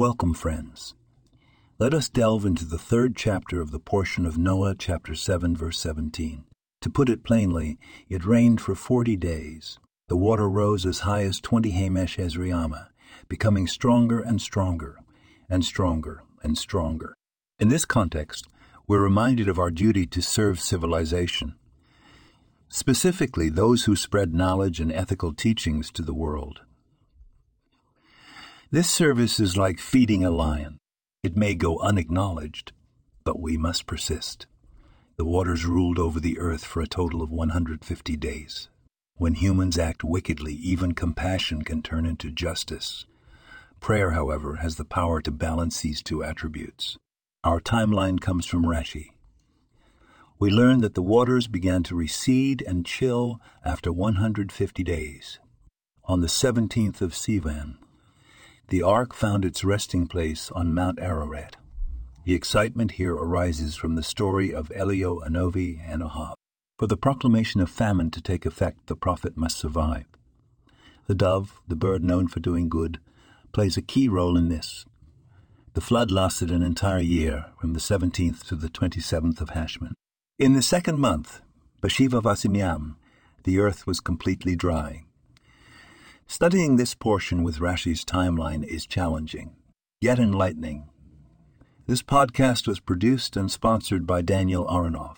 Welcome, friends. Let us delve into the third chapter of the portion of Noah, chapter 7, verse 17. To put it plainly, it rained for forty days. The water rose as high as 20 Hamesh Ezriyama, becoming stronger and stronger, and stronger and stronger. In this context, we're reminded of our duty to serve civilization, specifically those who spread knowledge and ethical teachings to the world. This service is like feeding a lion. It may go unacknowledged, but we must persist. The waters ruled over the earth for a total of 150 days. When humans act wickedly, even compassion can turn into justice. Prayer, however, has the power to balance these two attributes. Our timeline comes from Rashi. We learn that the waters began to recede and chill after 150 days. On the 17th of Sivan, the ark found its resting place on Mount Ararat. The excitement here arises from the story of Elio Anovi and Ahab. For the proclamation of famine to take effect, the prophet must survive. The dove, the bird known for doing good, plays a key role in this. The flood lasted an entire year, from the 17th to the 27th of Cheshvan. In the second month, Bashiva Vasimiam, the earth was completely dry. Studying this portion with Rashi's timeline is challenging, yet enlightening. This podcast was produced and sponsored by Daniel Aronoff.